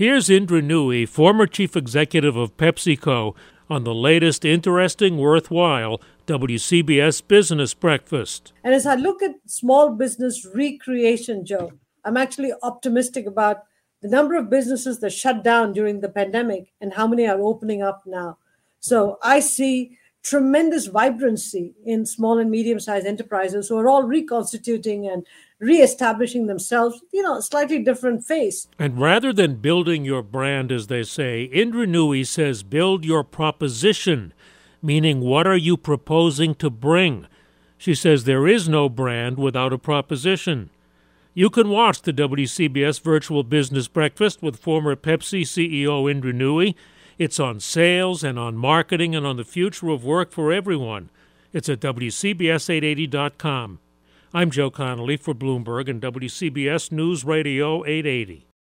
Here's Indra Nooyi, former chief executive of PepsiCo, on the latest interesting, worthwhile WCBS Business Breakfast. And as I look at small business recreation, Joe, I'm actually optimistic about the number of businesses that shut down during the pandemic and how many are opening up now. So I see tremendous vibrancy in small and medium sized enterprises who are all reconstituting and reestablishing themselves, you know, slightly different face. And rather than building your brand, as they say, Indra Nooyi says build your proposition, meaning what are you proposing to bring? She says there is no brand without a proposition. You can watch the WCBS Virtual Business Breakfast with former Pepsi CEO Indra Nooyi it's on sales and on marketing and on the future of work for everyone. It's at WCBS880.com. I'm Joe Connolly for Bloomberg and WCBS News Radio 880.